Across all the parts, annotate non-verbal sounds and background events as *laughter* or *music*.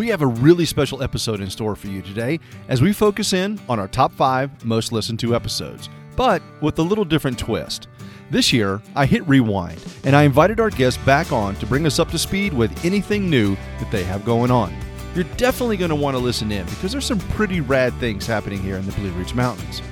We have a really special episode in store for you today as we focus in on our top five most listened to episodes, but with a little different twist. This year, I hit rewind and I invited our guests back on to bring us up to speed with anything new that they have going on. You're definitely going to want to listen in because there's some pretty rad things happening here in the Blue Ridge Mountains.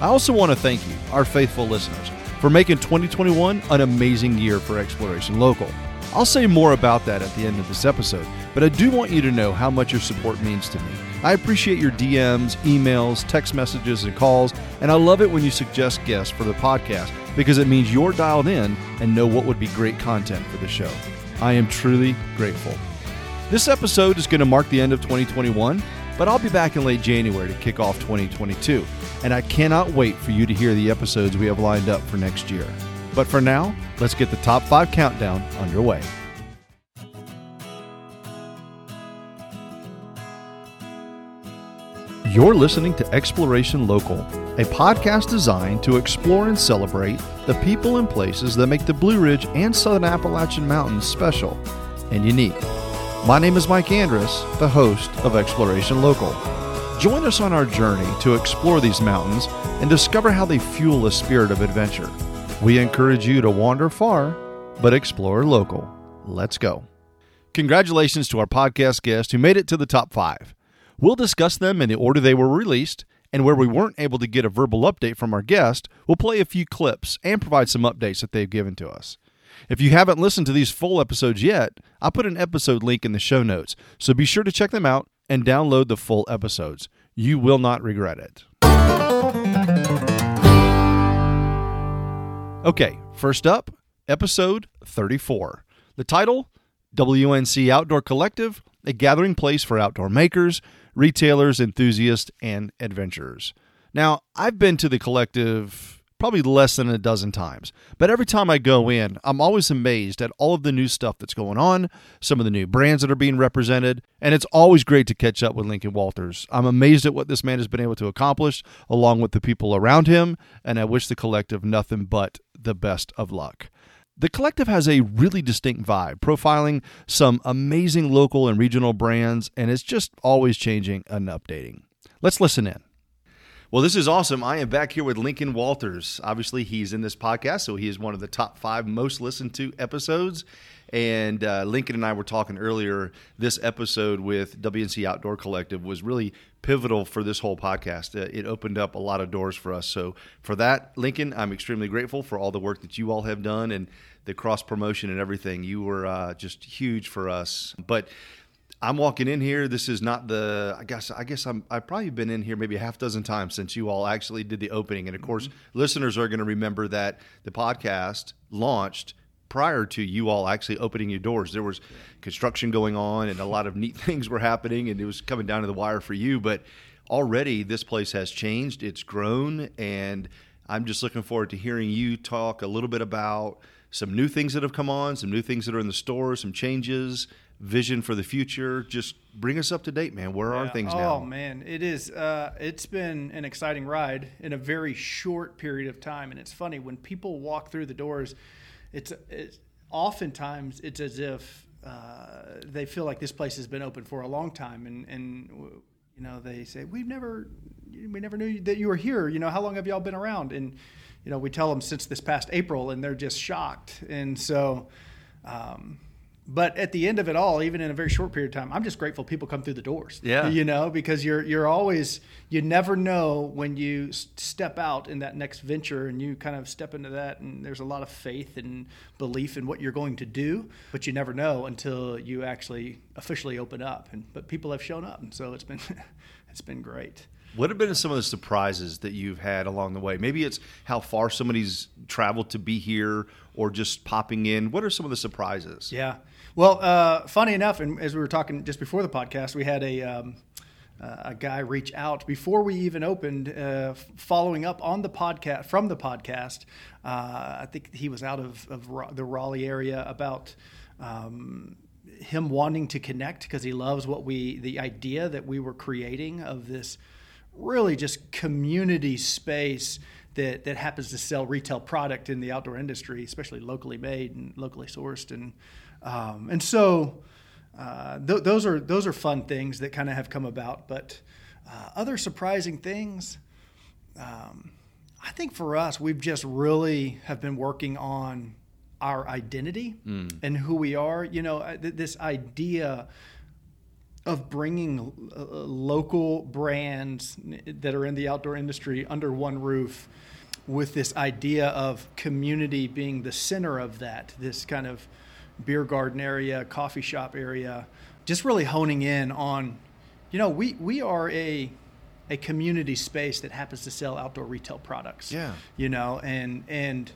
I also want to thank you, our faithful listeners, for making 2021 an amazing year for Exploration Local. I'll say more about that at the end of this episode, but I do want you to know how much your support means to me. I appreciate your DMs, emails, text messages, and calls, and I love it when you suggest guests for the podcast because it means you're dialed in and know what would be great content for the show. I am truly grateful. This episode is going to mark the end of 2021, but I'll be back in late January to kick off 2022, and I cannot wait for you to hear the episodes we have lined up for next year. But for now, let's get the top five countdown underway. You're listening to Exploration Local, a podcast designed to explore and celebrate the people and places that make the Blue Ridge and Southern Appalachian Mountains special and unique. My name is Mike Andrus, the host of Exploration Local. Join us on our journey to explore these mountains and discover how they fuel a spirit of adventure. We encourage you to wander far, but explore local. Let's go. Congratulations to our podcast guest who made it to the top five. We'll discuss them in the order they were released, and where we weren't able to get a verbal update from our guest, we'll play a few clips and provide some updates that they've given to us. If you haven't listened to these full episodes yet, I'll put an episode link in the show notes, so be sure to check them out and download the full episodes. You will not regret it. Okay, first up, episode 34. The title WNC Outdoor Collective, a gathering place for outdoor makers, retailers, enthusiasts, and adventurers. Now, I've been to the collective probably less than a dozen times, but every time I go in, I'm always amazed at all of the new stuff that's going on, some of the new brands that are being represented, and it's always great to catch up with Lincoln Walters. I'm amazed at what this man has been able to accomplish along with the people around him, and I wish the collective nothing but the best of luck. The collective has a really distinct vibe, profiling some amazing local and regional brands, and it's just always changing and updating. Let's listen in. Well, this is awesome. I am back here with Lincoln Walters. Obviously, he's in this podcast, so he is one of the top five most listened to episodes. And uh, Lincoln and I were talking earlier. This episode with WNC Outdoor Collective was really pivotal for this whole podcast. Uh, it opened up a lot of doors for us. So, for that, Lincoln, I'm extremely grateful for all the work that you all have done and the cross promotion and everything. You were uh, just huge for us. But I'm walking in here. This is not the. I guess. I guess I'm. I've probably been in here maybe a half dozen times since you all actually did the opening. And of course, mm-hmm. listeners are going to remember that the podcast launched prior to you all actually opening your doors. There was construction going on, and a lot of neat *laughs* things were happening, and it was coming down to the wire for you. But already, this place has changed. It's grown, and I'm just looking forward to hearing you talk a little bit about some new things that have come on, some new things that are in the store, some changes, vision for the future. Just bring us up to date, man. Where yeah. are things oh, now? Oh man, it is. Uh, it's been an exciting ride in a very short period of time, and it's funny when people walk through the doors. It's, it's oftentimes it's as if uh, they feel like this place has been open for a long time, and and you know they say we've never we never knew that you were here. You know how long have y'all been around? And you know we tell them since this past April, and they're just shocked. And so. Um, but at the end of it all, even in a very short period of time, I'm just grateful people come through the doors. Yeah, you know, because you're you're always you never know when you step out in that next venture and you kind of step into that, and there's a lot of faith and belief in what you're going to do, but you never know until you actually officially open up. And but people have shown up, and so it's been *laughs* it's been great. What have been some of the surprises that you've had along the way? Maybe it's how far somebody's traveled to be here or just popping in. What are some of the surprises? Yeah. Well, uh, funny enough, and as we were talking just before the podcast, we had a. Um, uh, a guy reach out before we even opened, uh, following up on the podcast from the podcast. Uh, I think he was out of, of the Raleigh area about um, him wanting to connect because he loves what we, the idea that we were creating of this really just community space that, that happens to sell retail product in the outdoor industry, especially locally made and locally sourced. And, um, and so uh, th- those are those are fun things that kind of have come about. But uh, other surprising things, um, I think for us, we've just really have been working on our identity mm. and who we are. You know, th- this idea of bringing uh, local brands that are in the outdoor industry under one roof with this idea of community being the center of that this kind of beer garden area coffee shop area just really honing in on you know we we are a a community space that happens to sell outdoor retail products. Yeah. You know and and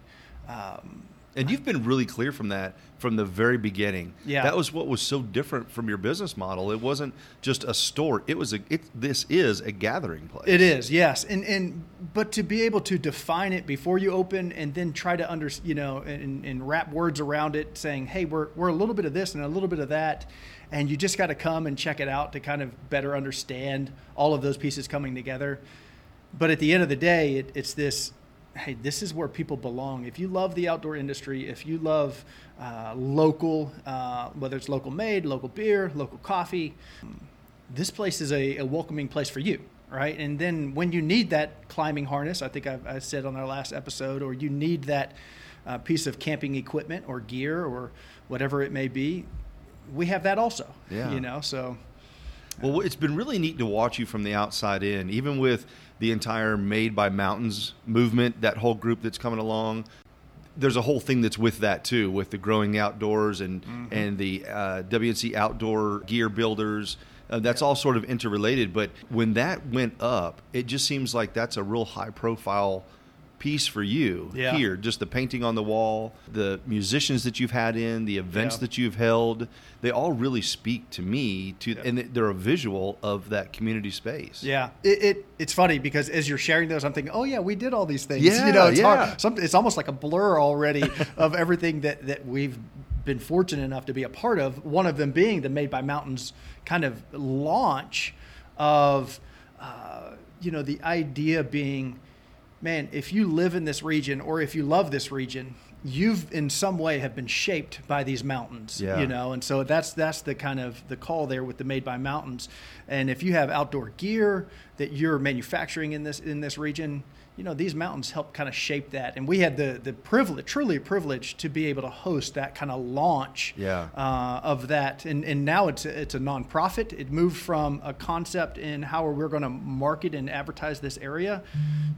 um, and you've been really clear from that from the very beginning. Yeah. That was what was so different from your business model. It wasn't just a store. It was a it, this is a gathering place. It is, yes. And and but to be able to define it before you open and then try to under, you know, and, and wrap words around it saying, "Hey, we're we're a little bit of this and a little bit of that." And you just got to come and check it out to kind of better understand all of those pieces coming together. But at the end of the day, it, it's this hey, this is where people belong. If you love the outdoor industry, if you love uh, local, uh, whether it's local made, local beer, local coffee, this place is a, a, welcoming place for you, right? And then when you need that climbing harness, I think I've, I said on our last episode, or you need that uh, piece of camping equipment or gear or whatever it may be, we have that also. Yeah. You know, so. Well, it's been really neat to watch you from the outside in, even with the entire Made by Mountains movement, that whole group that's coming along. There's a whole thing that's with that too, with the growing outdoors and mm-hmm. and the uh, WNC outdoor gear builders. Uh, that's yeah. all sort of interrelated. But when that went up, it just seems like that's a real high profile piece for you yeah. here just the painting on the wall the musicians that you've had in the events yeah. that you've held they all really speak to me to yeah. and they're a visual of that community space yeah it, it, it's funny because as you're sharing those i'm thinking oh yeah we did all these things yeah, you know it's yeah. hard Some, it's almost like a blur already *laughs* of everything that that we've been fortunate enough to be a part of one of them being the made by mountains kind of launch of uh, you know the idea being man, if you live in this region or if you love this region, you've in some way have been shaped by these mountains yeah. you know and so that's that's the kind of the call there with the made by mountains and if you have outdoor gear that you're manufacturing in this in this region you know these mountains help kind of shape that. And we had the the privilege truly a privilege to be able to host that kind of launch yeah. uh, of that. And and now it's a, it's a nonprofit. It moved from a concept in how we're going to market and advertise this area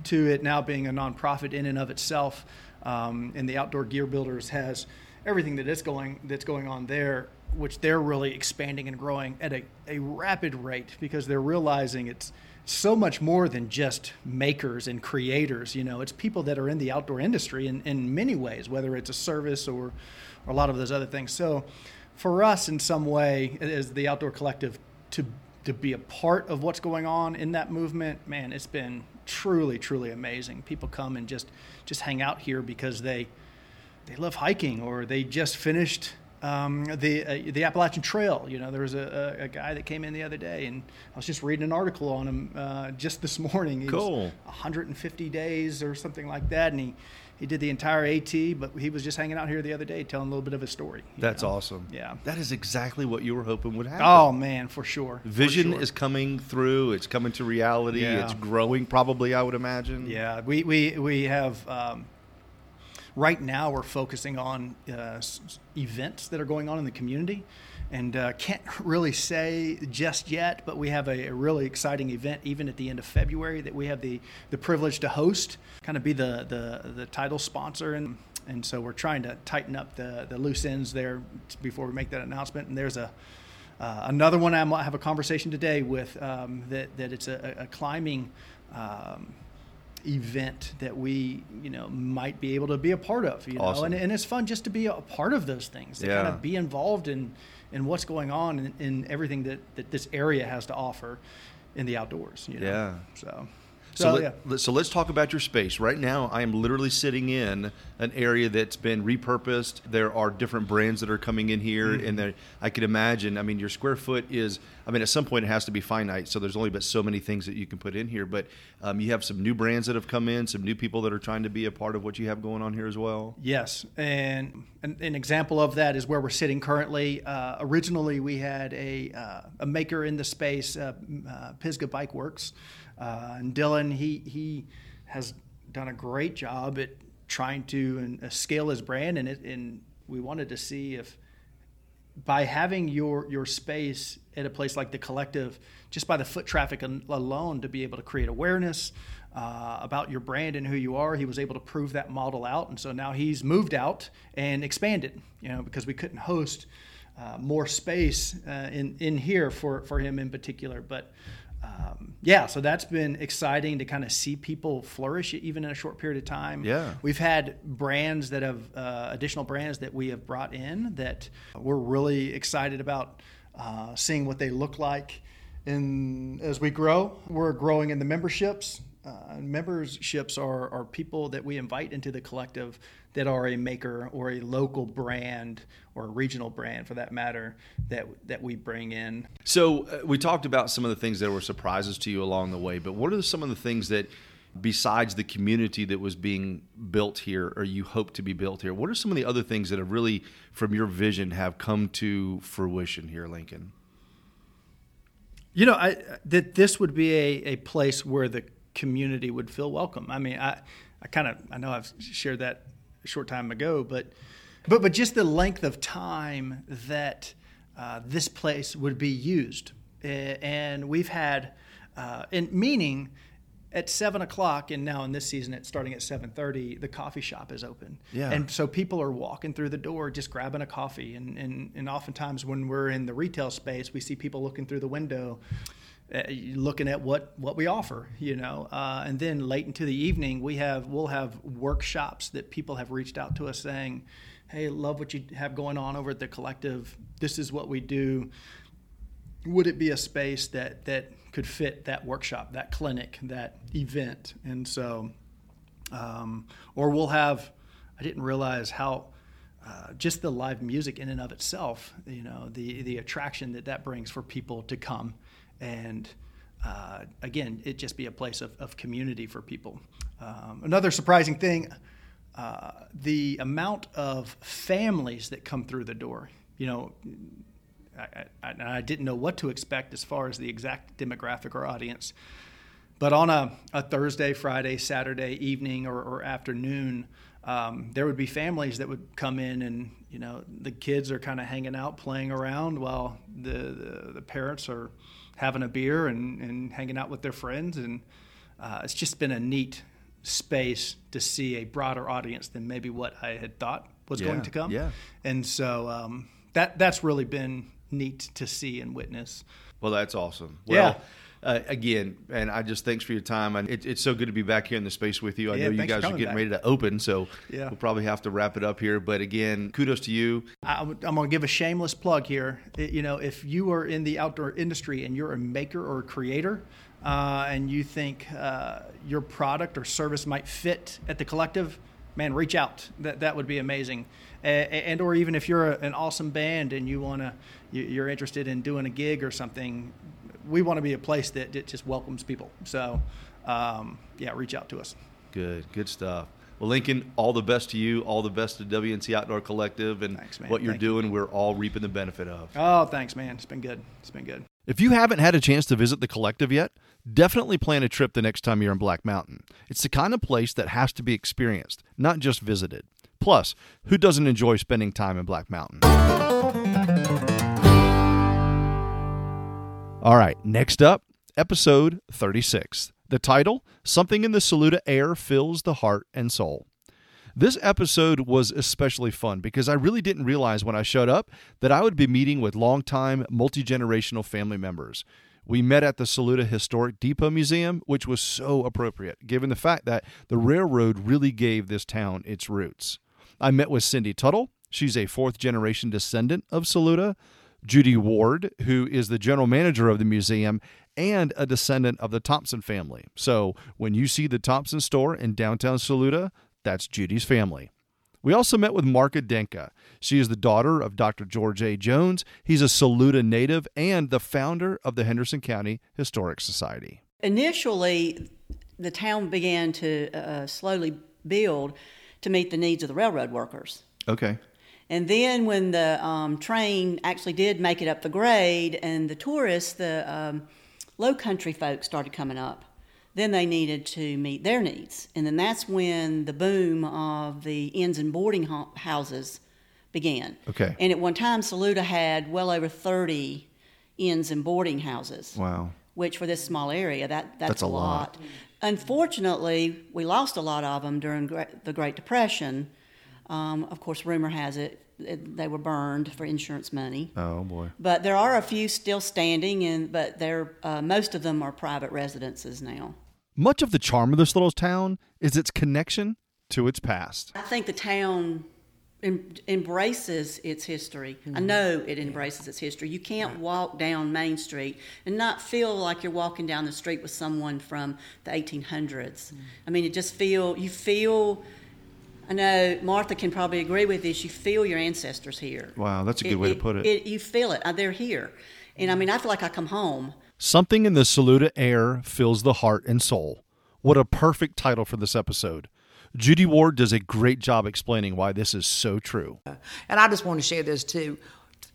to it now being a nonprofit in and of itself. Um, and the outdoor gear builders has everything that is going that's going on there which they're really expanding and growing at a, a rapid rate because they're realizing it's so much more than just makers and creators. You know, it's people that are in the outdoor industry in, in many ways, whether it's a service or, or a lot of those other things. So, for us, in some way, as the outdoor collective, to to be a part of what's going on in that movement, man, it's been truly, truly amazing. People come and just just hang out here because they they love hiking or they just finished um, the uh, the Appalachian Trail. You know, there was a, a, a, guy that came in the other day, and I was just reading an article on him uh, just this *laughs* morning. He cool. 150 days or something like that, and he he did the entire AT, but he was just hanging out here the other day telling a little bit of his story. That's know? awesome. Yeah. That is exactly what you were hoping would happen. Oh man, for sure. Vision for sure. is coming through. It's coming to reality. Yeah. It's growing, probably. I would imagine. Yeah, we we we have. Um, right now we're focusing on uh, events that are going on in the community. And uh, can't *laughs* really say just yet but we have a, a, really exciting event even at the end of february that we have the, the privilege to host kind of be the, the, the title sponsor. And and so we're trying to tighten up the, the loose ends there before we make that announcement. And there's a uh, another one I might have a conversation today with um, that, that it's a, a climbing um, event that we you know might be able to be a part of you awesome. know and, and it's fun just to be a part of those things to yeah. kind of be involved in in what's going on in, in everything that, that this area has to offer in the outdoors you know? yeah so So, let, so let's talk about your space. Right now, I am literally sitting in an area that's been repurposed. There are different brands that are coming in here, Mm-hmm. and I could imagine. I mean, your square foot is. I mean, at some point it has to be finite. So there's only but so many things that you can put in here. But um, you have some new brands that have come in, some new people that are trying to be a part of what you have going on here as well. Yes, and an, an example of that is where we're sitting currently. Uh, originally, we had a, uh, a maker in the space, uh, uh, Pisgah Bike Works, uh, and Dylan. He he has done a great job at trying to and, uh, scale his brand, and it, and we wanted to see if by having your your space at a place like the collective just by the foot traffic alone to be able to create awareness uh, about your brand and who you are he was able to prove that model out and so now he's moved out and expanded you know because we couldn't host uh, more space uh, in in here for for him in particular but um, yeah, so that's been exciting to kind of see people flourish even in a short period of time. Yeah. We've had brands that have uh, additional brands that we have brought in that we're really excited about uh, seeing what they look like. And as we grow, we're growing in the memberships. Uh, memberships are, are people that we invite into the collective that are a maker or a local brand or a regional brand for that matter that that we bring in. So uh, we talked about some of the things that were surprises to you along the way, but what are some of the things that, besides the community that was being built here, or you hope to be built here, what are some of the other things that have really, from your vision, have come to fruition here, Lincoln? You know, I that this would be a, a place where the community would feel welcome. I mean, I, I kind of I know I've shared that a short time ago, but but but just the length of time that uh, this place would be used, and we've had, uh, and meaning at seven o'clock, and now in this season it's starting at seven thirty. The coffee shop is open, Yeah. and so people are walking through the door just grabbing a coffee and, and, and oftentimes when we're in the retail space we see people looking through the window uh, looking at what, what we offer you know uh, and then late into the evening we have we'll have workshops that people have reached out to us saying hey love what you have going on over at the collective. This is what we do. Would it be a space that that could fit that workshop that clinic that event? And so um, or we'll have i didn't realize how uh, just the live music in and of itself you know the the attraction that that brings for people to come. And uh, again it just be a place of, of community for people. Um, another surprising thing uh, the amount of families that come through the door you know I, I, I didn't know what to expect as far as the exact demographic or audience. But on a, a Thursday, Friday, Saturday evening or, or afternoon, um, there would be families that would come in and, you know, the kids are kind of hanging out, playing around while the, the, the parents are having a beer and, and hanging out with their friends. And uh, it's just been a neat space to see a broader audience than maybe what I had thought was Yeah, going to come. yeah. And so um, that that's really been neat to see and witness. Well, that's awesome. Yeah. Well, uh, again, and I just thanks for your time. And it, it's so good to be back here in the space with you. I Yeah, know you guys are getting back. ready to open, so Yeah. we'll probably have to wrap it up here. But again, kudos to you. I, am going to give a shameless plug here. It- you know, if you are in the outdoor industry and you're a maker or a creator, uh, and you think uh, your product or service might fit at the collective, man, reach out. That that would be amazing. A- a- and or even if you're a, an awesome band and you want to, you're interested in doing a gig or something, we want to be a place that, that just welcomes people. So, um, yeah, reach out to us. Good, good stuff. Well, Lincoln, all the best to you. All the best to WNC Outdoor Collective and Thanks, what you're Thank you. doing. We're all reaping the benefit of. Oh, thanks, man. It's been good. It's been good. If you haven't had a chance to visit the collective yet, definitely plan a trip the next time you're in Black Mountain. It's the kind of place that has to be experienced, not just visited. Plus, who doesn't enjoy spending time in Black Mountain? All right, next up, episode 36. The title Something in the Saluda Air Fills the Heart and Soul. This episode was especially fun because I really didn't realize when I showed up that I would be meeting with longtime multi generational family members. We met at the Saluda Historic Depot Museum, which was so appropriate given the fact that the railroad really gave this town its roots. I met with Cindy Tuttle. She's a fourth generation descendant of Saluda. Judy Ward, who is the general manager of the museum and a descendant of the Thompson family. So when you see the Thompson store in downtown Saluda, that's Judy's family. We also met with Marka Denka. She is the daughter of Dr. George A. Jones. He's a Saluda native and the founder of the Henderson County Historic Society. Initially, the town began to uh, slowly build to meet the needs of the railroad workers. Okay. And then when the um, train actually did make it up the grade and the tourists, the um, low country folks started coming up, then they needed to meet their needs. And then that's when the boom of the inns and boarding ho- houses began. Okay. And at one time, Saluda had well over 30 inns and boarding houses. Wow. Which for this small area, that that's, That's a lot. lot. Unfortunately, we lost a lot of them during the Great Depression. Um, of course, rumor has it, it they were burned for insurance money. Oh, boy. But there are a few still standing, and but they're uh, most of them are private residences now. Much of the charm of this little town is its connection to its past. I think the town em- embraces its history. I mm-hmm. know it embraces its history. You can't walk down Main Street and not feel like you're walking down the street with someone from the 1800s. Mm. I mean, it just feel you feel. I know Martha can probably agree with this. You feel your ancestors here. Wow, that's a good way to put it. You feel it. Uh, They're here, and I mean, I feel like I come home. Something in the Saluda air fills the heart and soul. What a perfect title for this episode. Judy Ward does a great job explaining why this is so true. And I just want to share this too.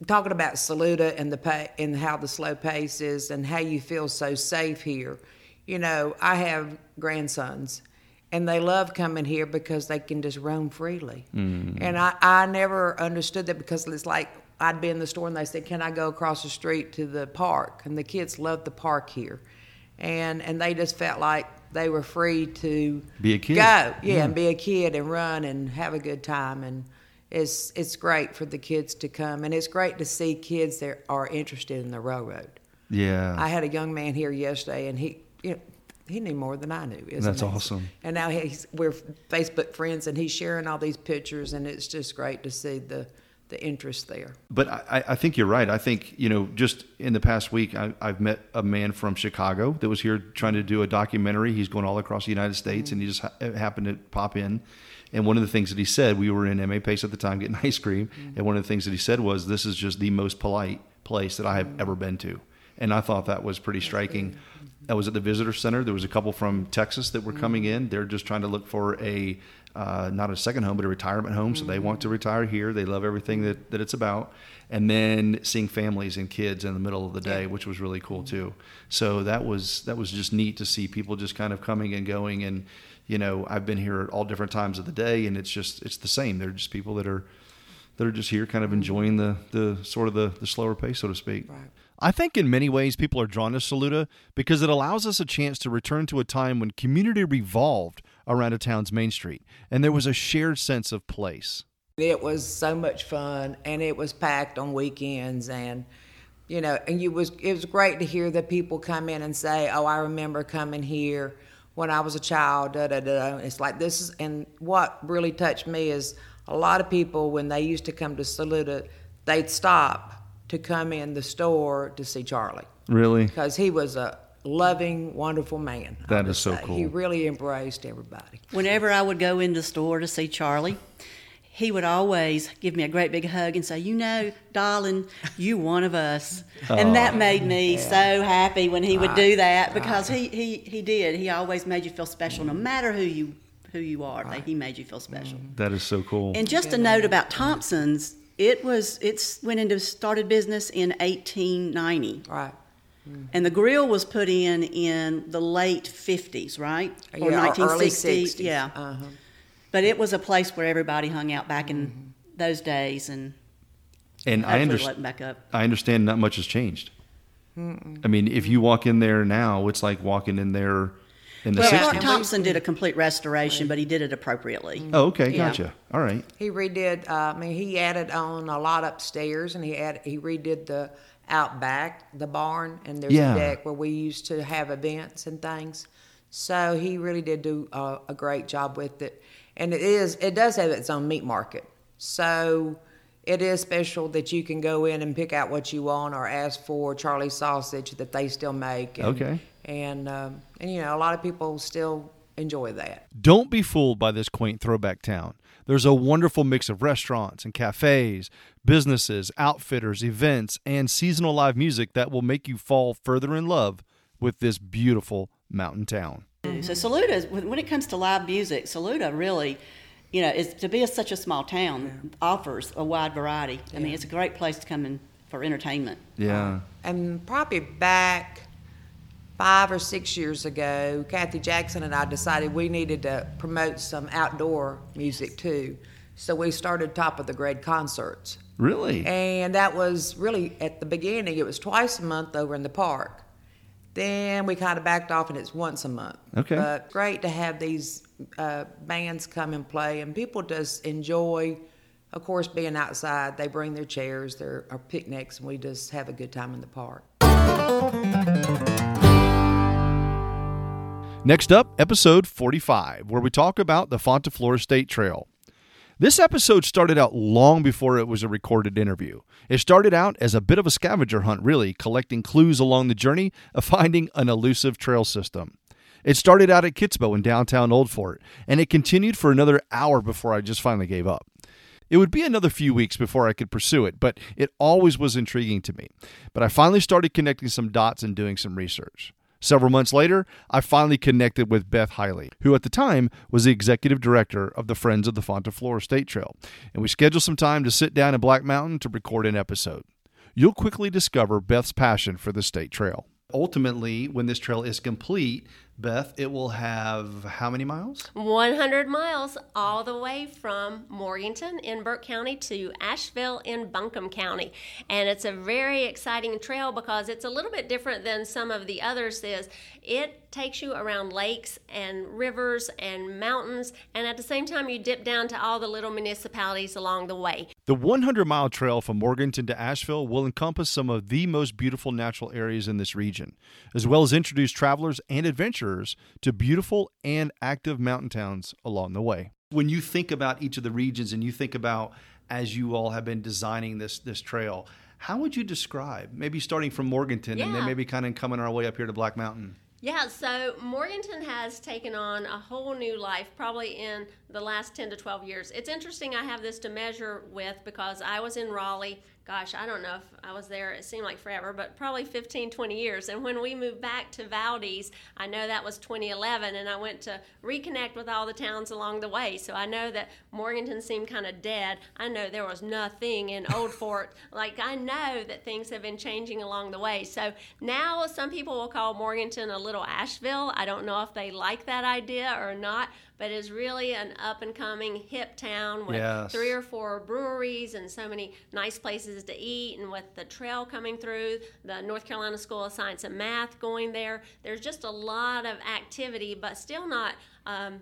Talking about Saluda and the pa- and how the slow pace is and how you feel so safe here. You know, I have grandsons and they love coming here because they can just roam freely. Mm. And I, I never understood that because it's like I'd be in the store and they said, Can I go across the street to the park? And the kids love the park here. And and they just felt like they were free to Be a kid. Go, yeah, and be a kid and run and have a good time and it's it's great for the kids to come and it's great to see kids that are interested in the railroad. Yeah. I had a young man here yesterday and he you know, he knew more than I knew. Isn't That's he? awesome. And now he's we're Facebook friends and he's sharing all these pictures and it's just great to see the the interest there. But I, I think you're right. I think, you know, just in the past week, I, I've met a man from Chicago that was here trying to do a documentary. He's going all across the United States and he just ha- happened to pop in. And one of the things that he said, we were in MA Pace at the time getting *laughs* ice cream. And one of the things that he said was, This is just the most polite place that I have mm-hmm. ever been to. And I thought that was pretty striking. I was at the visitor center. There was a couple from Texas that were coming in. They're just trying to look for a uh, not a second home, but a retirement home. So they want to retire here. They love everything that, that it's about. And then seeing families and kids in the middle of the day, which was really cool too. So that was that was just neat to see people just kind of coming and going. And you know, I've been here at all different times of the day, and it's just it's the same. They're just people that are that are just here, kind of enjoying the the sort of the, the slower pace, so to speak. Right. I think in many ways people are drawn to Saluda because it allows us a chance to return to a time when community revolved around a town's main street and there was a shared sense of place. It was so much fun, and it was packed on weekends, and you know, and you was it was great to hear that people come in and say, "Oh, I remember coming here when I was a child." Da da da. It's like this is, and what really touched me is a lot of people when they used to come to Saluda, they'd stop to come in the store to see Charlie Really? because he was a loving, wonderful man. I That would is so say. cool. He really embraced everybody. Whenever I would go in the store to see Charlie, he would always give me a great big hug and say, "You know, darling, you one of us," and that made me so happy when he would do that because he, he he did. He always made you feel special, no matter who you who you are. That he made you feel special. That is so cool. And just a note about Thompson's, it was it went into started business in 1890, Right. and the grill was put in in the late 50s, right? Yeah, or early 60s. Yeah. Uh-huh. But it was a place where everybody hung out back in Mm-hmm. those days, and and I hopefully understand back up. I understand not much has changed. I mean, if you walk in there now, it's like walking in there in the Well, 60s. Mark Thompson did a complete restoration, but he did it appropriately. Oh, okay, Yeah. gotcha. All right. He redid. Uh, I mean, he added on a lot upstairs, and he added, he redid the out back, the barn, and there's Yeah. a deck where we used to have events and things. So he really did do a, a great job with it, and it is it does have its own meat market. So it is special that you can go in and pick out what you want or ask for Charlie's sausage that they still make. And, Okay. And um, and you know a lot of people still enjoy that. Don't be fooled by this quaint throwback town. There's a wonderful mix of restaurants and cafes, businesses, outfitters, events, and seasonal live music that will make you fall further in love with this beautiful mountain town. So Saluda, when when it comes to live music, Saluda really, you know, is to be a, such a small town offers a wide variety. I mean, it's a great place to come in for entertainment. Yeah. And probably back five or six years ago, Kathy Jackson and I decided we needed to promote some outdoor music too. So we started Top of the Grade concerts. Really? And that was really at the beginning, it was twice a month over in the park. Then we kind of backed off and it's once a month. Okay. But great to have these uh, bands come and play, and people just enjoy, of course, being outside. They bring their chairs, their our picnics, and we just have a good time in the park. Next up, episode 45, where we talk about the Fontaflora State Trail. This episode started out long before it was a recorded interview. It started out as a bit of a scavenger hunt, really, collecting clues along the journey of finding an elusive trail system. It started out at Kitsbow in downtown Old Fort, and it continued for another hour before I just finally gave up. It would be another few weeks before I could pursue it, but it always was intriguing to me. But I finally started connecting some dots and doing some research. Several months later, I finally connected with Beth Hiley, who at the time was the executive director of the Friends of the Fontaflora State Trail, and we scheduled some time to sit down in Black Mountain to record an episode. You'll quickly discover Beth's passion for the state trail. Ultimately, when this trail is complete, Beth, it will have how many miles? 100 miles all the way from Morganton in Burke County to Asheville in Buncombe County. And it's a very exciting trail because it's a little bit different than some of the others is it takes you around lakes and rivers and mountains and at the same time you dip down to all the little municipalities along the way. The 100 mile trail from Morganton to Asheville will encompass some of the most beautiful natural areas in this region, as well as introduce travelers and adventurers to beautiful and active mountain towns along the way. When you think about each of the regions and you think about as you all have been designing this this trail, how would you describe maybe starting from Morganton and then maybe kind of coming our way up here to Black Mountain? Yeah, so Morganton has taken on a whole new life probably in the last 10 to 12 years. It's interesting I have this to measure with because I was in Raleigh. Gosh, I don't know if I was there, it seemed like forever, but probably 15, 20 years. And when we moved back to Valdese, I know that was 2011, and I went to reconnect with all the towns along the way. So I know that Morganton seemed kind of dead. I know there was nothing in Old *laughs* Fort. Like, I know that things have been changing along the way. So now some people will call Morganton a little Asheville. I don't know if they like that idea or not, but it's really an up and coming hip town with Yes. three or four breweries and so many nice places to eat. And with the trail coming through, the North Carolina School of Science and Math going there, there's just a lot of activity, but still not. Um,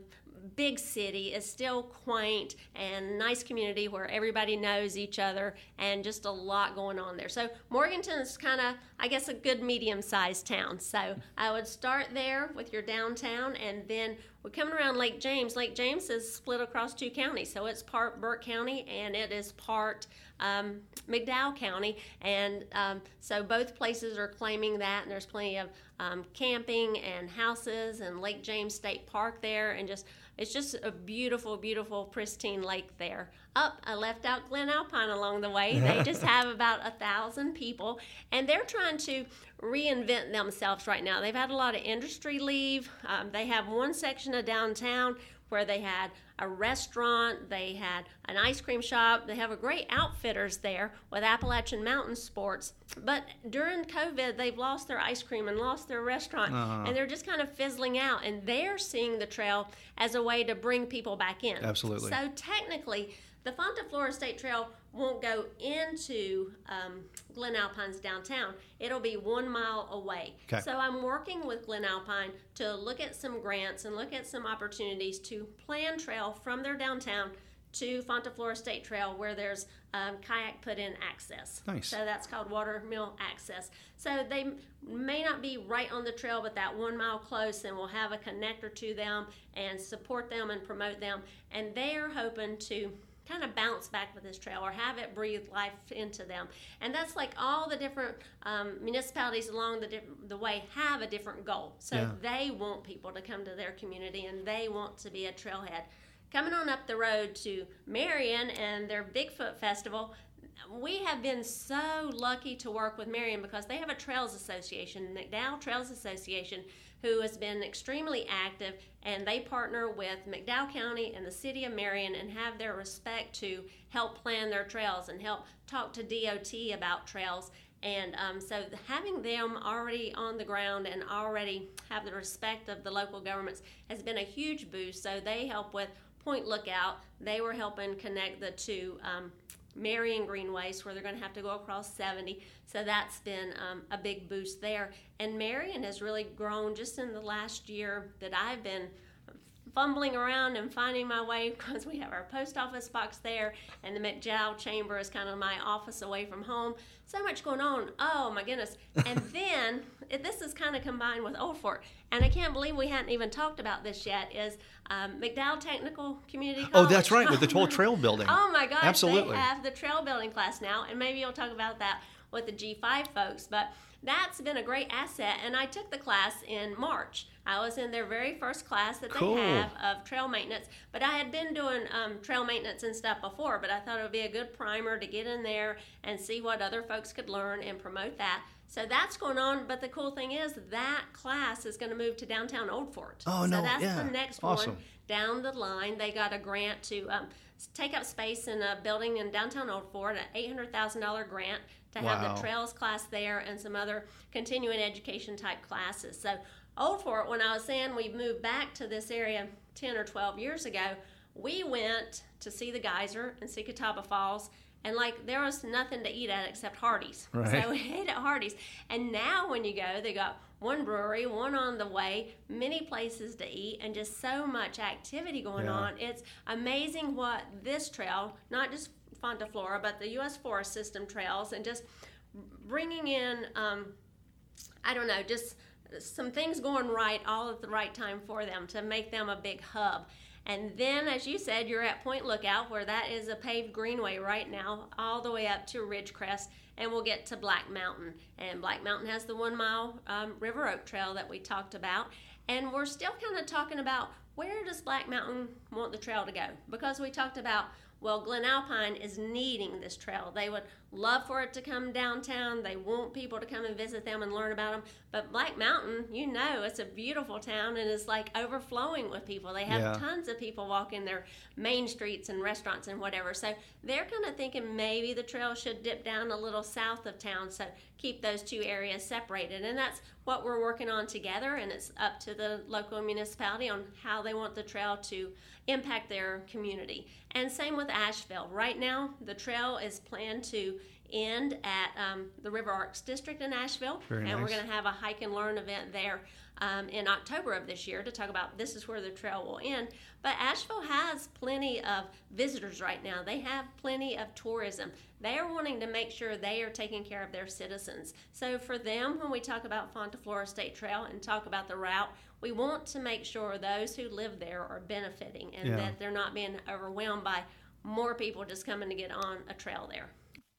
big city is still quaint and nice community where everybody knows each other and just a lot going on there. So Morganton is kind of, I guess, a good medium-sized town. So I would start there with your downtown, and then we're coming around Lake James. Lake James is split across two counties, so it's part Burke County and it is part um, McDowell County, and um, so both places are claiming that, and there's plenty of um, camping and houses and Lake James State Park there, and just it's just a beautiful, beautiful, pristine lake there. Up, I left out Glen Alpine along the way. They just *laughs* have about a thousand people, and they're trying to reinvent themselves right now. They've had a lot of industry leave. Um, they have one section of downtown where they had a restaurant, they had an ice cream shop, they have a great outfitters there with Appalachian Mountain Sports. But during COVID, they've lost their ice cream and lost their restaurant, and they're just kind of fizzling out. And they're seeing the trail as a way to bring people back in. Absolutely. So technically, the Fontaflora State Trail won't go into um, Glen Alpine's downtown. It'll be one mile away. Okay. So I'm working with Glen Alpine to look at some grants and look at some opportunities to plan trail from their downtown to Fontaflora State Trail where there's um, kayak put in access. Nice. So that's called watermill access. So they may not be right on the trail, but that one mile close, and we'll have a connector to them and support them and promote them. And they're hoping to kind of bounce back with this trail or have it breathe life into them. And that's like all the different um, municipalities along the diff- the way have a different goal. So Yeah. they want people to come to their community and they want to be a trailhead. Coming on up the road to Marion and their Bigfoot Festival, we have been so lucky to work with Marion because they have a Trails Association, McDowell Trails Association, who has been extremely active, and they partner with McDowell County and the city of Marion and have their respect to help plan their trails and help talk to DOT about trails. And um, so having them already on the ground and already have the respect of the local governments has been a huge boost. So they help with Point Lookout. They were helping connect the two um, Marion Greenways where they're going to have to go across 70. So that's been um, a big boost there. And Marion has really grown just in the last year that I've been fumbling around and finding my way because we have our post office box there and the McDowell chamber is kind of my office away from home. So much going on. Oh my goodness. *laughs* And then it, this is kind of combined with Old Fort. And I can't believe we hadn't even talked about this yet is um, McDowell Technical Community College. Oh, that's right, with the whole *laughs* trail building. Oh my gosh, Absolutely. they have the trail building class now, and maybe you'll talk about that with the G5 folks. But that's been a great asset, and I took the class in March. I was in their very first class that Cool. they have of trail maintenance, but I had been doing um, trail maintenance and stuff before, but I thought it would be a good primer to get in there and see what other folks could learn and promote that. So that's going on, but the cool thing is that class is going to move to downtown Old Fort. Oh, so no, that's yeah. the next Awesome. one down the line. They got a grant to um, take up space in a building in downtown Old Fort, an eight hundred thousand dollar grant to have the trails class there and some other continuing education type classes. So Old Fort, when I was saying we moved back to this area ten or twelve years ago, we went to see the geyser and see Catawba Falls. And like there was nothing to eat at except Hardee's. Right. So *laughs* we ate at Hardee's. And now when you go, they got one brewery, one on the way, many places to eat, and just so much activity going Yeah. on. It's amazing what this trail, not just Fonta Flora, but the U.S. Forest System trails, and just bringing in, um, I don't know, just some things going right all at the right time for them to make them a big hub. And then, as you said, you're at Point Lookout, where that is a paved greenway right now, all the way up to Ridgecrest, and we'll get to Black Mountain. And Black Mountain has the one mile um, River Oak Trail that we talked about. And we're still kind of talking about where does Black Mountain want the trail to go? Because we talked about, well, Glen Alpine is needing this trail. They would love for it to come downtown. They want people to come and visit them and learn about them. But Black Mountain, you know, it's a beautiful town and it's like overflowing with people. They have Yeah. tons of people walking their main streets and restaurants and whatever. So they're kind of thinking maybe the trail should dip down a little south of town. So keep those two areas separated. And that's what we're working on together. And it's up to the local municipality on how they want the trail to impact their community. And same with Asheville. Right now, the trail is planned to end at um, the River Arts District in Asheville. Very and we're going to have a hike and learn event there um, in October of this year to talk about this is where the trail will end. But Asheville has plenty of visitors right now. They have plenty of tourism. They are wanting to make sure they are taking care of their citizens. So for them, when we talk about Fonta Flora State Trail and talk about the route, we want to make sure those who live there are benefiting and Yeah. that they're not being overwhelmed by more people just coming to get on a trail there.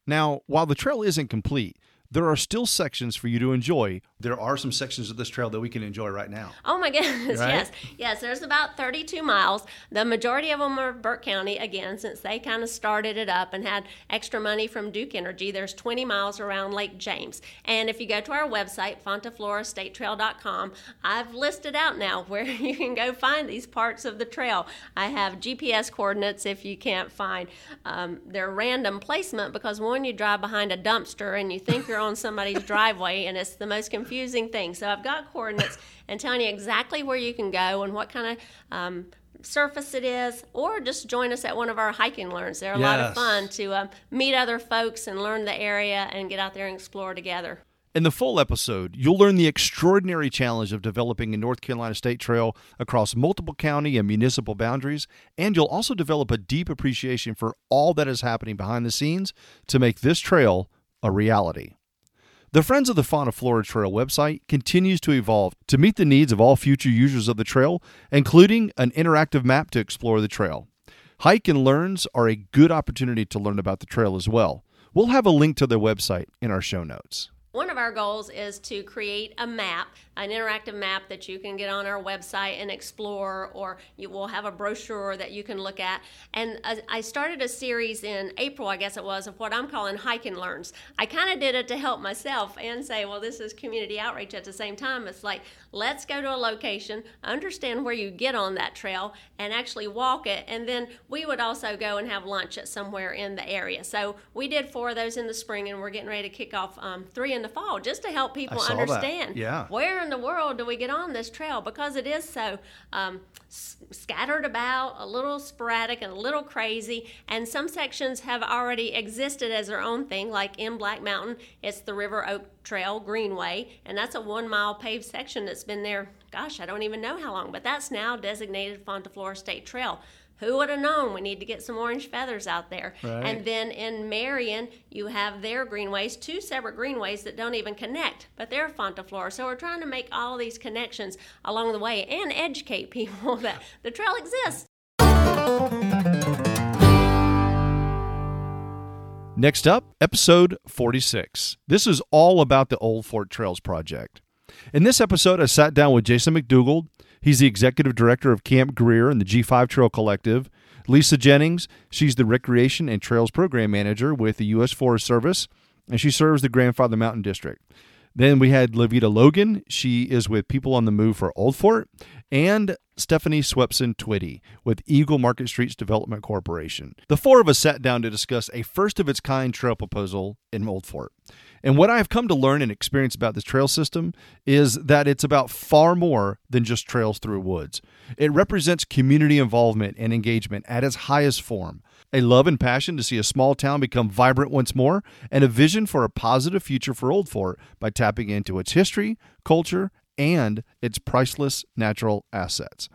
Now, while the trail isn't complete, there are still sections for you to enjoy. There are some sections of this trail that we can enjoy right now. Oh my *laughs* goodness, Right? yes. Yes, there's about 32 miles. The majority of them are Burke County, again, since they kind of started it up and had extra money from Duke Energy. There's 20 miles around Lake James. And if you go to our website, fontaflorastatetrail.com, I've listed out now *laughs* where you can go find these parts of the trail. I have GPS coordinates if you can't find um, their random placement because one, you drive behind a dumpster and you think you're on somebody's *laughs* driveway, and it's the most confusing thing. So I've got coordinates and telling you exactly where you can go and what kind of um, surface it is, or just join us at one of our hiking learns. They're a lot of fun to um, meet other folks and learn the area and get out there and explore together. In the full episode, you'll learn the extraordinary challenge of developing a North Carolina state trail across multiple county and municipal boundaries, and you'll also develop a deep appreciation for all that is happening behind the scenes to make this trail a reality. The Friends of the Fonta Flora Trail website continues to evolve to meet the needs of all future users of the trail, including an interactive map to explore the trail. Hike and Learns are a good opportunity to learn about the trail as well. We'll have a link to their website in our show notes. One of our goals is to create a map, an interactive map that you can get on our website and explore, or you will have a brochure that you can look at. And I started a series in April, I guess it was, of what I'm calling Hike and Learns. I kind of did it to help myself and say, well, this is community outreach at the same time. It's like, let's go to a location, understand where you get on that trail, and actually walk it. And then we would also go and have lunch at somewhere in the area. So we did four of those in the spring, and we're getting ready to kick off um, three in the fall just to help people understand yeah. where in the world do we get on this trail because it is so um, s- scattered about, a little sporadic, and a little crazy. And some sections have already existed as their own thing, like in Black Mountain, it's the River Oak Trail Greenway, and that's a one mile paved section that's been there, gosh, I don't even know how long, but that's now designated Fonta Flora State Trail. Who would have known we need to get some orange feathers out there? Right. And then in Marion, you have their greenways, two separate greenways that don't even connect, but they're Fonta Flora. So we're trying to make all these connections along the way and educate people *laughs* that the trail exists. Next up, episode 46. This is all about the Old Fort Trails Project. In this episode, I sat down with Jason McDougald, He's the executive director of Camp Greer and the G5 Trail Collective. Lisa Jennings, she's the Recreation and Trails Program Manager with the U.S. Forest Service, and she serves the Grandfather Mountain District. Then we had Levita Logan. She is with People on the Move for Old Fort. And Stephanie Swepson Twitty with Eagle Market Streets Development Corporation. The four of us sat down to discuss a first of its kind trail proposal in Old Fort. And what I have come to learn and experience about this trail system is that it's about far more than just trails through woods. It represents community involvement and engagement at its highest form, a love and passion to see a small town become vibrant once more, and a vision for a positive future for Old Fort by tapping into its history, culture, and its priceless natural assets.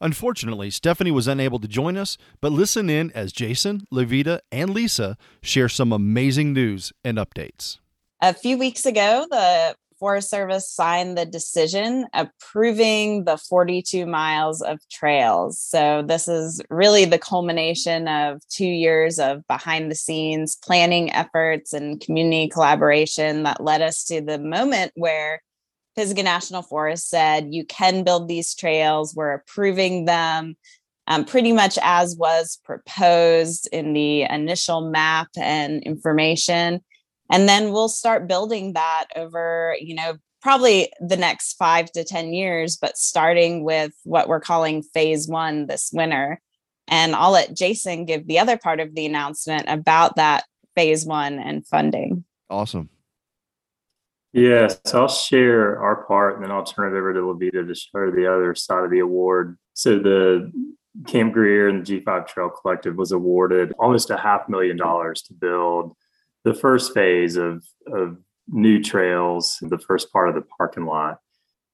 Unfortunately, Stephanie was unable to join us, but listen in as Jason, Levita, and Lisa share some amazing news and updates. A few weeks ago, the Forest Service signed the decision approving the 42 miles of trails. So, this is really the culmination of two years of behind the scenes planning efforts and community collaboration that led us to the moment where Pisgah National Forest said, You can build these trails, we're approving them. Um, pretty much as was proposed in the initial map and information and then we'll start building that over you know probably the next five to ten years but starting with what we're calling phase one this winter. And i'll let jason give the other part of the announcement about that phase one and funding. Awesome. Yes, I'll share our part and then I'll turn it over to Levita to share the other side of the award. So the Camp Greer and the G5 Trail Collective was awarded almost a half million dollars to build the first phase of, of new trails, the first part of the parking lot.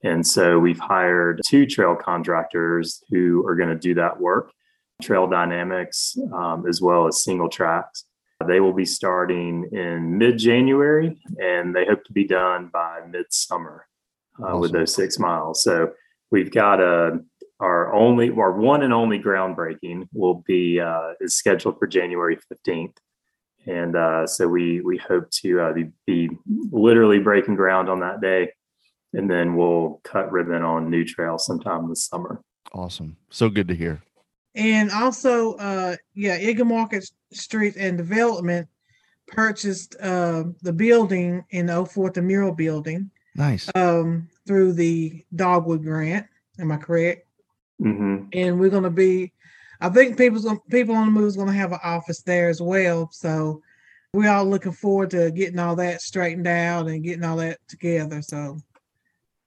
And so we've hired two trail contractors who are going to do that work Trail Dynamics, um, as well as Single Tracks. They will be starting in mid January and they hope to be done by midsummer uh, awesome. with those six miles. So we've got a our only our one and only groundbreaking will be uh, is scheduled for January 15th and uh, so we we hope to uh, be, be, literally breaking ground on that day, and then we'll cut ribbon on New Trail sometime this summer. Awesome, so good to hear. And also, uh, yeah, Eagle Market Street and Development purchased uh, the building in the 04 the mural building. Nice. Um, through the Dogwood grant. Am I correct? Mm-hmm. And we're going to be I think people's people on the move is going to have an office there as well. So we're all looking forward to getting all that straightened out and getting all that together. So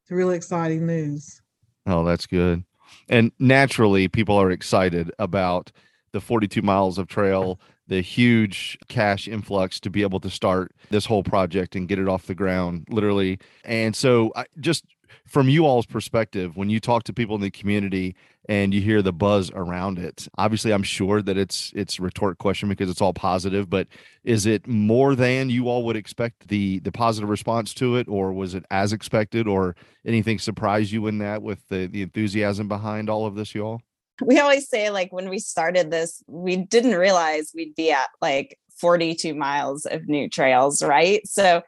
it's really exciting news. Oh, that's good. And naturally, people are excited about the 42 miles of trail, the huge cash influx to be able to start this whole project and get it off the ground, literally. And so, I, just from you all's perspective, when you talk to people in the community and you hear the buzz around it, obviously I'm sure that it's it's retort question because it's all positive, but is it more than you all would expect the the positive response to it, or was it as expected, or anything surprise you in that with the the enthusiasm behind all of this, you all? we always say like when we started this, we didn't realize we'd be at like 42 miles of new trails, right? So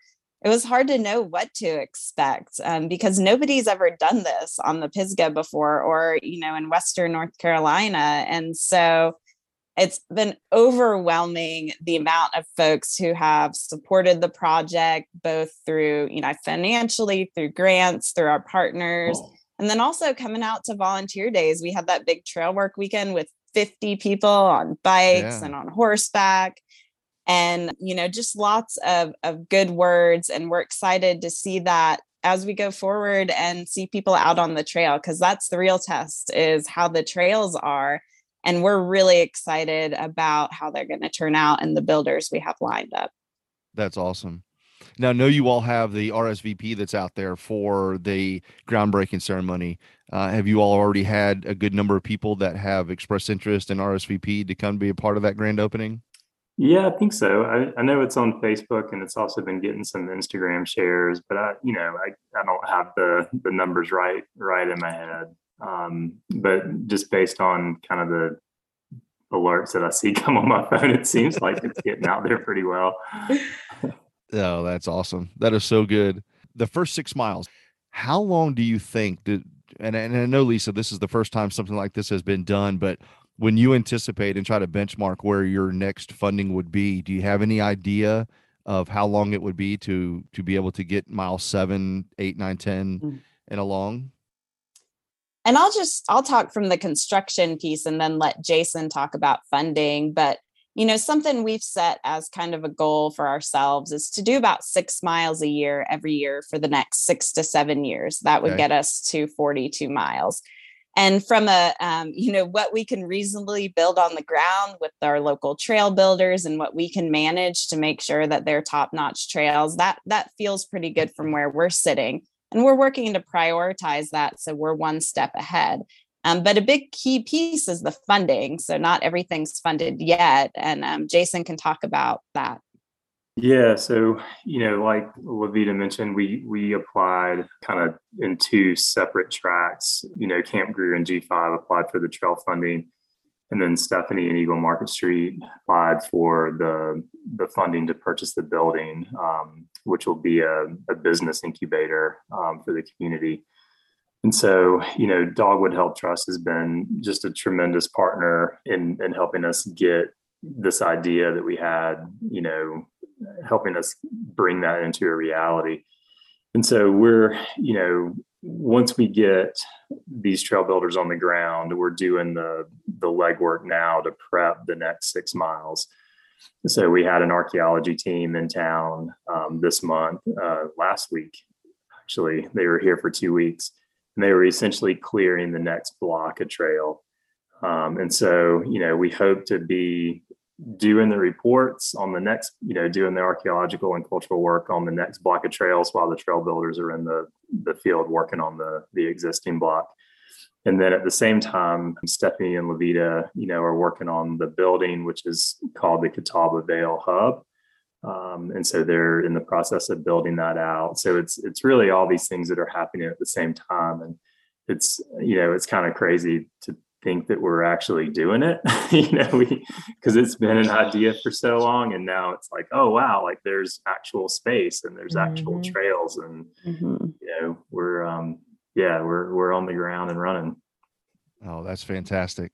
it was hard to know what to expect um, because nobody's ever done this on the Pisgah before or, you know, in Western North Carolina. And so it's been overwhelming the amount of folks who have supported the project, both through, you know, financially, through grants, through our partners. Oh and then also coming out to volunteer days. We had that big trail work weekend with 50 people on bikes yeah. and on horseback. And, you know, just lots of, of good words. And we're excited to see that as we go forward and see people out on the trail, because that's the real test is how the trails are. And we're really excited about how they're going to turn out and the builders we have lined up. That's awesome. Now, I know you all have the RSVP that's out there for the groundbreaking ceremony. Uh, have you all already had a good number of people that have expressed interest in RSVP to come be a part of that grand opening? Yeah, I think so. I, I know it's on Facebook and it's also been getting some Instagram shares, but I, you know, I, I don't have the the numbers right right in my head. Um, but just based on kind of the alerts that I see *laughs* come on my phone, it seems like it's getting out there pretty well. *laughs* Oh, that's awesome. That is so good. The first six miles, how long do you think did and, and I know Lisa, this is the first time something like this has been done, but when you anticipate and try to benchmark where your next funding would be, do you have any idea of how long it would be to to be able to get mile seven, eight, nine, ten mm. and along? And I'll just I'll talk from the construction piece and then let Jason talk about funding. But you know, something we've set as kind of a goal for ourselves is to do about six miles a year every year for the next six to seven years. That would okay. get us to 42 miles. And from a, um, you know, what we can reasonably build on the ground with our local trail builders and what we can manage to make sure that they're top notch trails, that that feels pretty good from where we're sitting. And we're working to prioritize that so we're one step ahead. Um, but a big key piece is the funding. So not everything's funded yet. And um, Jason can talk about that. Yeah, so you know, like Lavita mentioned, we we applied kind of in two separate tracks. You know, Camp Greer and G5 applied for the trail funding, and then Stephanie and Eagle Market Street applied for the the funding to purchase the building, um, which will be a, a business incubator um, for the community. And so, you know, Dogwood Health Trust has been just a tremendous partner in, in helping us get this idea that we had, you know, helping us bring that into a reality. And so we're, you know, once we get these trail builders on the ground, we're doing the the legwork now to prep the next six miles. So we had an archaeology team in town um, this month, uh, last week. Actually, they were here for two weeks and they were essentially clearing the next block of trail. Um, and so, you know, we hope to be doing the reports on the next, you know, doing the archaeological and cultural work on the next block of trails while the trail builders are in the the field working on the the existing block. And then at the same time, Stephanie and Levita, you know, are working on the building, which is called the Catawba Vale Hub. Um, and so they're in the process of building that out. So it's it's really all these things that are happening at the same time, and it's you know it's kind of crazy to think that we're actually doing it, *laughs* you know, because it's been an idea for so long, and now it's like oh wow, like there's actual space and there's actual mm-hmm. trails, and mm-hmm. you know we're um, yeah we're we're on the ground and running. Oh, that's fantastic.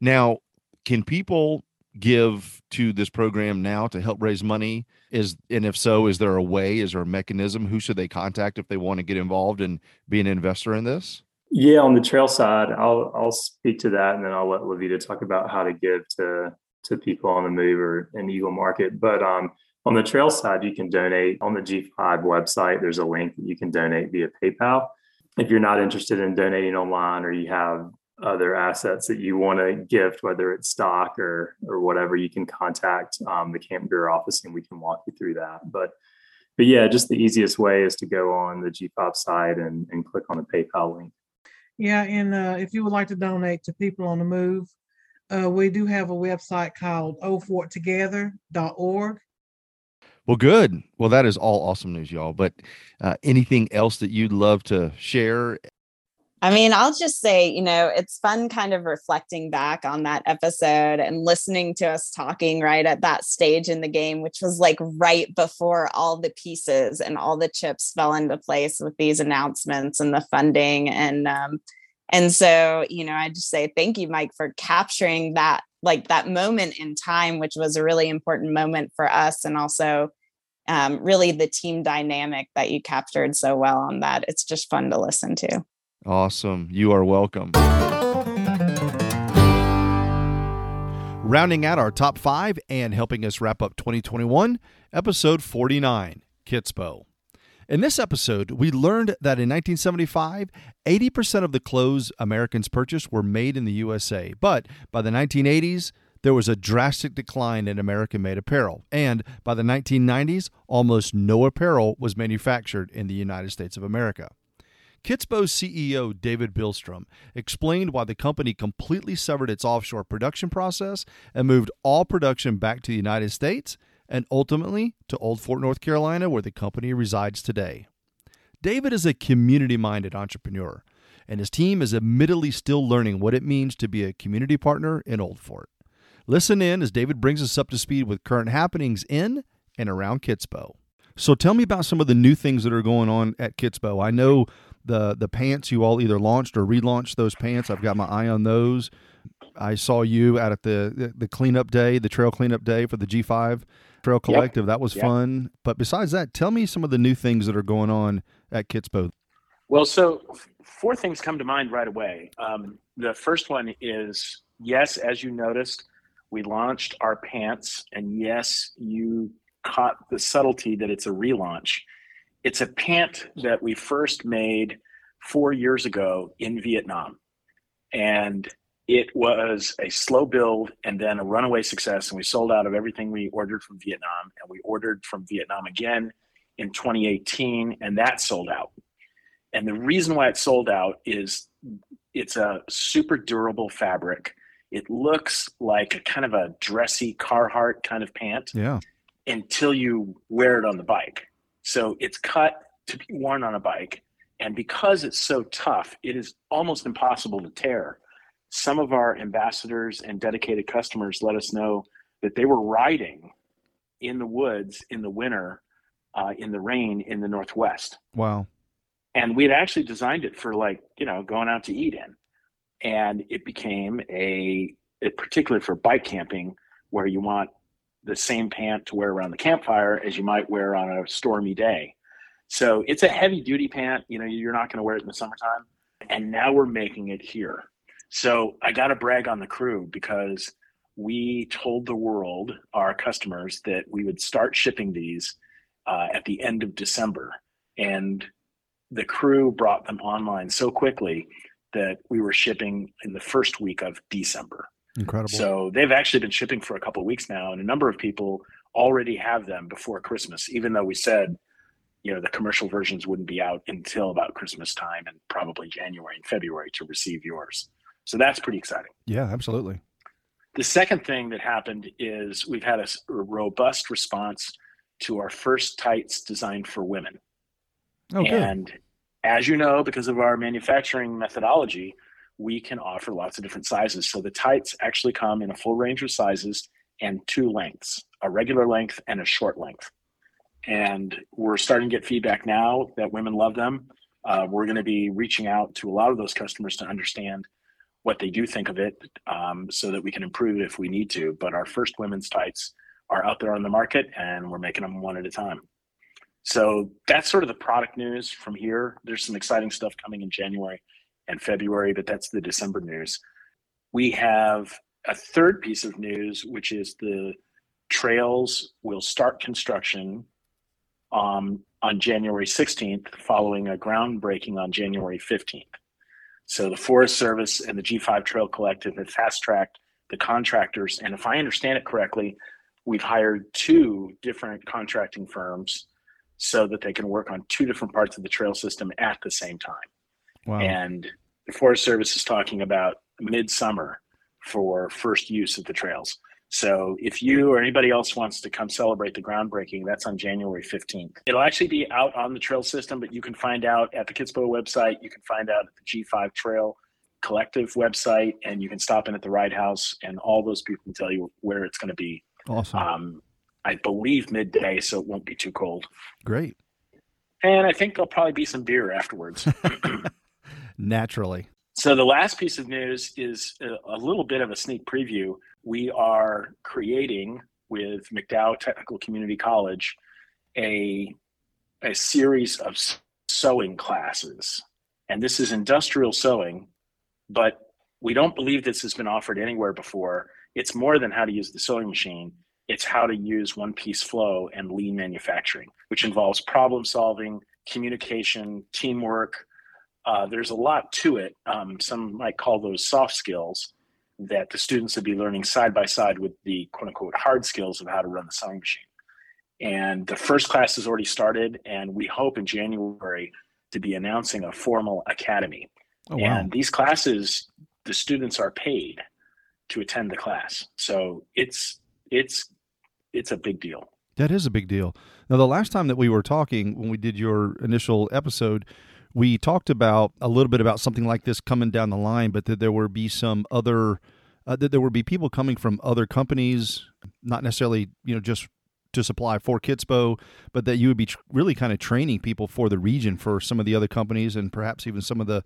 Now, can people give to this program now to help raise money is and if so is there a way is there a mechanism who should they contact if they want to get involved and be an investor in this yeah on the trail side i'll i'll speak to that and then i'll let lavita talk about how to give to to people on the move or in eagle market but um on the trail side you can donate on the g5 website there's a link that you can donate via paypal if you're not interested in donating online or you have other assets that you want to gift, whether it's stock or or whatever, you can contact um, the Camp Greer office and we can walk you through that. But but yeah, just the easiest way is to go on the GPOP site and, and click on the PayPal link. Yeah, and uh, if you would like to donate to people on the move, uh, we do have a website called oforttogether.org. Well, good. Well, that is all awesome news, y'all. But uh, anything else that you'd love to share I mean, I'll just say, you know, it's fun kind of reflecting back on that episode and listening to us talking right at that stage in the game, which was like right before all the pieces and all the chips fell into place with these announcements and the funding. And, um, and so, you know, I just say thank you, Mike, for capturing that, like that moment in time, which was a really important moment for us. And also, um, really the team dynamic that you captured so well on that. It's just fun to listen to. Awesome. You are welcome. Rounding out our top five and helping us wrap up 2021, episode 49 Kitsbow. In this episode, we learned that in 1975, 80% of the clothes Americans purchased were made in the USA. But by the 1980s, there was a drastic decline in American made apparel. And by the 1990s, almost no apparel was manufactured in the United States of America. Kitsbow's CEO, David Billstrom, explained why the company completely severed its offshore production process and moved all production back to the United States and ultimately to Old Fort, North Carolina, where the company resides today. David is a community minded entrepreneur, and his team is admittedly still learning what it means to be a community partner in Old Fort. Listen in as David brings us up to speed with current happenings in and around Kitsbow. So tell me about some of the new things that are going on at Kitsbow. I know the the pants you all either launched or relaunched those pants. I've got my eye on those. I saw you out at the the, cleanup day, the trail cleanup day for the G5 Trail Collective. Yep. That was yep. fun. But besides that, tell me some of the new things that are going on at Kitsbow. Well, so four things come to mind right away. Um, the first one is yes, as you noticed, we launched our pants, and yes, you caught the subtlety that it's a relaunch. It's a pant that we first made four years ago in Vietnam. And it was a slow build and then a runaway success. And we sold out of everything we ordered from Vietnam. And we ordered from Vietnam again in 2018, and that sold out. And the reason why it sold out is it's a super durable fabric. It looks like a kind of a dressy Carhartt kind of pant. Yeah. Until you wear it on the bike. So it's cut to be worn on a bike. And because it's so tough, it is almost impossible to tear. Some of our ambassadors and dedicated customers let us know that they were riding in the woods in the winter, uh, in the rain in the Northwest. Wow. And we had actually designed it for like, you know, going out to eat in. And it became a, it, particularly for bike camping, where you want the same pant to wear around the campfire as you might wear on a stormy day. So it's a heavy duty pant. You know, you're not going to wear it in the summertime. And now we're making it here. So I got to brag on the crew because we told the world, our customers, that we would start shipping these uh, at the end of December. And the crew brought them online so quickly that we were shipping in the first week of December. Incredible. So they've actually been shipping for a couple of weeks now, and a number of people already have them before Christmas, even though we said, you know, the commercial versions wouldn't be out until about Christmas time and probably January and February to receive yours. So that's pretty exciting. Yeah, absolutely. The second thing that happened is we've had a, robust response to our first tights designed for women. Oh, and as you know, because of our manufacturing methodology, we can offer lots of different sizes. So the tights actually come in a full range of sizes and two lengths a regular length and a short length. And we're starting to get feedback now that women love them. Uh, we're going to be reaching out to a lot of those customers to understand what they do think of it um, so that we can improve if we need to. But our first women's tights are out there on the market and we're making them one at a time. So that's sort of the product news from here. There's some exciting stuff coming in January and February, but that's the December news. We have a third piece of news, which is the trails will start construction um, on January 16th, following a groundbreaking on January 15th. So the Forest Service and the G5 Trail Collective have fast tracked the contractors. And if I understand it correctly, we've hired two different contracting firms so that they can work on two different parts of the trail system at the same time. Wow. And the Forest Service is talking about midsummer for first use of the trails. So if you or anybody else wants to come celebrate the groundbreaking, that's on January 15th. It'll actually be out on the trail system, but you can find out at the Kitsbow website. You can find out at the G5 Trail Collective website, and you can stop in at the Ride House, and all those people can tell you where it's going to be. Awesome. Um, I believe midday, so it won't be too cold. Great. And I think there'll probably be some beer afterwards. *laughs* Naturally. So the last piece of news is a, little bit of a sneak preview. We are creating with McDowell Technical Community College a a series of sewing classes, and this is industrial sewing, but we don't believe this has been offered anywhere before. It's more than how to use the sewing machine. It's how to use one piece flow and lean manufacturing, which involves problem solving, communication, teamwork, uh, there's a lot to it. Um, some might call those soft skills that the students would be learning side by side with the quote unquote hard skills of how to run the sewing machine. And the first class has already started, and we hope in January to be announcing a formal academy. Oh, wow. And these classes, the students are paid to attend the class, so it's it's it's a big deal. That is a big deal. Now, the last time that we were talking, when we did your initial episode, we talked about a little bit about something like this coming down the line, but that there would be some other, uh, that there would be people coming from other companies, not necessarily, you know, just to supply for Kitsbow, but that you would be tr- really kind of training people for the region for some of the other companies and perhaps even some of the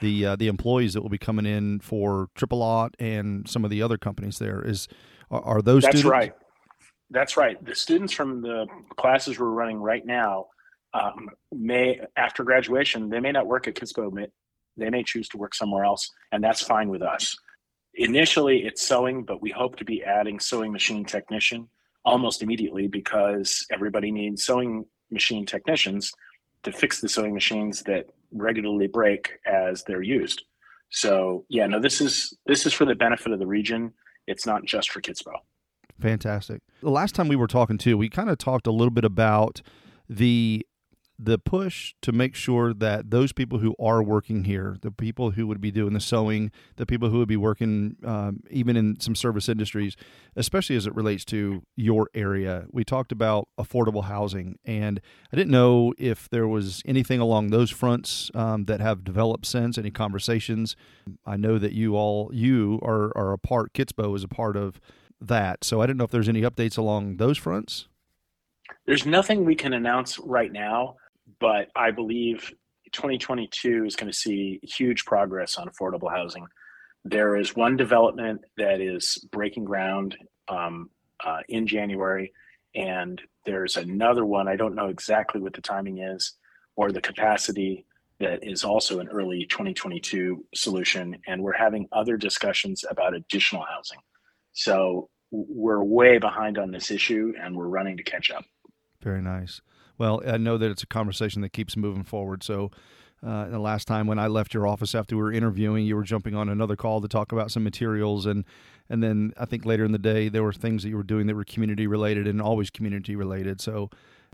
the uh, the employees that will be coming in for Triple Lot and some of the other companies. There is are, are those That's students? right. That's right. The students from the classes we're running right now um, may after graduation they may not work at Kitsbow. May, they may choose to work somewhere else, and that's fine with us. Initially, it's sewing, but we hope to be adding sewing machine technician almost immediately because everybody needs sewing machine technicians to fix the sewing machines that regularly break as they're used. So yeah, no, this is this is for the benefit of the region. It's not just for Kitsbow. Fantastic. The last time we were talking too, we kind of talked a little bit about the the push to make sure that those people who are working here, the people who would be doing the sewing, the people who would be working um, even in some service industries, especially as it relates to your area, we talked about affordable housing. And I didn't know if there was anything along those fronts um, that have developed since, any conversations. I know that you all, you are, are a part, Kitsbow is a part of that. So I didn't know if there's any updates along those fronts. There's nothing we can announce right now but I believe 2022 is going to see huge progress on affordable housing. There is one development that is breaking ground um, uh, in January, and there's another one. I don't know exactly what the timing is or the capacity that is also an early 2022 solution. And we're having other discussions about additional housing. So we're way behind on this issue and we're running to catch up. Very nice. Well, I know that it's a conversation that keeps moving forward. So, uh, the last time when I left your office after we were interviewing, you were jumping on another call to talk about some materials, and and then I think later in the day there were things that you were doing that were community related and always community related. So,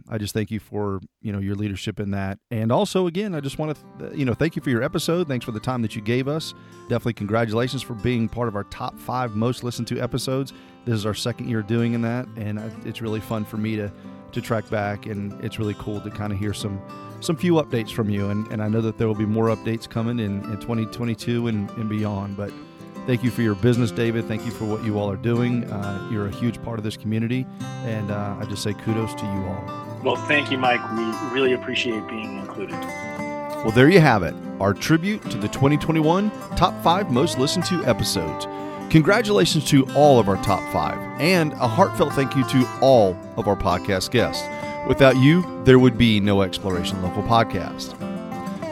I just thank you for you know your leadership in that, and also again, I just want to you know thank you for your episode. Thanks for the time that you gave us. Definitely congratulations for being part of our top five most listened to episodes. This is our second year doing in that, and it's really fun for me to to track back, and it's really cool to kind of hear some some few updates from you. And, and I know that there will be more updates coming in, in 2022 and, and beyond. But thank you for your business, David. Thank you for what you all are doing. Uh, you're a huge part of this community, and uh, I just say kudos to you all. Well, thank you, Mike. We really appreciate being included. Well, there you have it, our tribute to the 2021 top five most listened to episodes. Congratulations to all of our top five, and a heartfelt thank you to all of our podcast guests. Without you, there would be no Exploration Local podcast.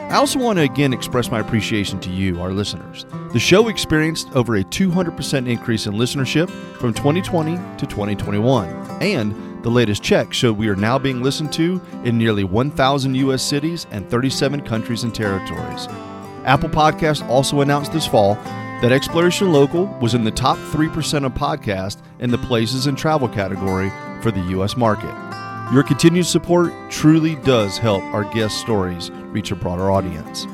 I also want to again express my appreciation to you, our listeners. The show experienced over a 200% increase in listenership from 2020 to 2021, and the latest check showed we are now being listened to in nearly 1,000 U.S. cities and 37 countries and territories. Apple Podcast also announced this fall that Exploration Local was in the top 3% of podcasts in the places and travel category for the U.S. market. Your continued support truly does help our guest stories reach a broader audience.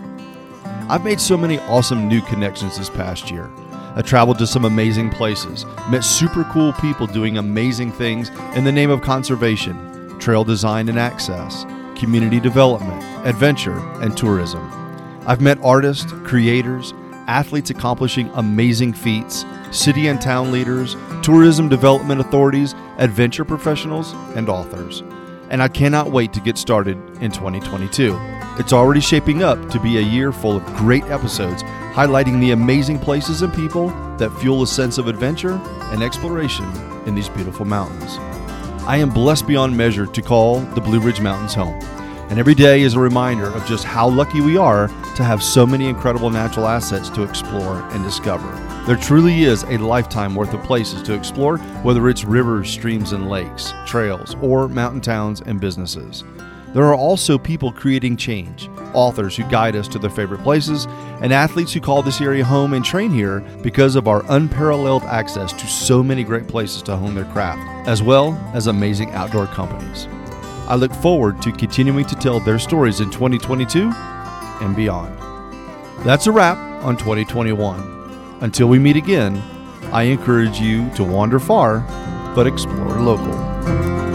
I've made so many awesome new connections this past year. I traveled to some amazing places, met super cool people doing amazing things in the name of conservation, trail design and access, community development, adventure, and tourism. I've met artists, creators, athletes accomplishing amazing feats, city and town leaders, tourism development authorities, adventure professionals, and authors. And I cannot wait to get started in 2022. It's already shaping up to be a year full of great episodes highlighting the amazing places and people that fuel a sense of adventure and exploration in these beautiful mountains. I am blessed beyond measure to call the Blue Ridge Mountains home. And every day is a reminder of just how lucky we are to have so many incredible natural assets to explore and discover. There truly is a lifetime worth of places to explore, whether it's rivers, streams, and lakes, trails, or mountain towns and businesses. There are also people creating change, authors who guide us to their favorite places, and athletes who call this area home and train here because of our unparalleled access to so many great places to hone their craft, as well as amazing outdoor companies. I look forward to continuing to tell their stories in 2022 and beyond. That's a wrap on 2021. Until we meet again, I encourage you to wander far, but explore local.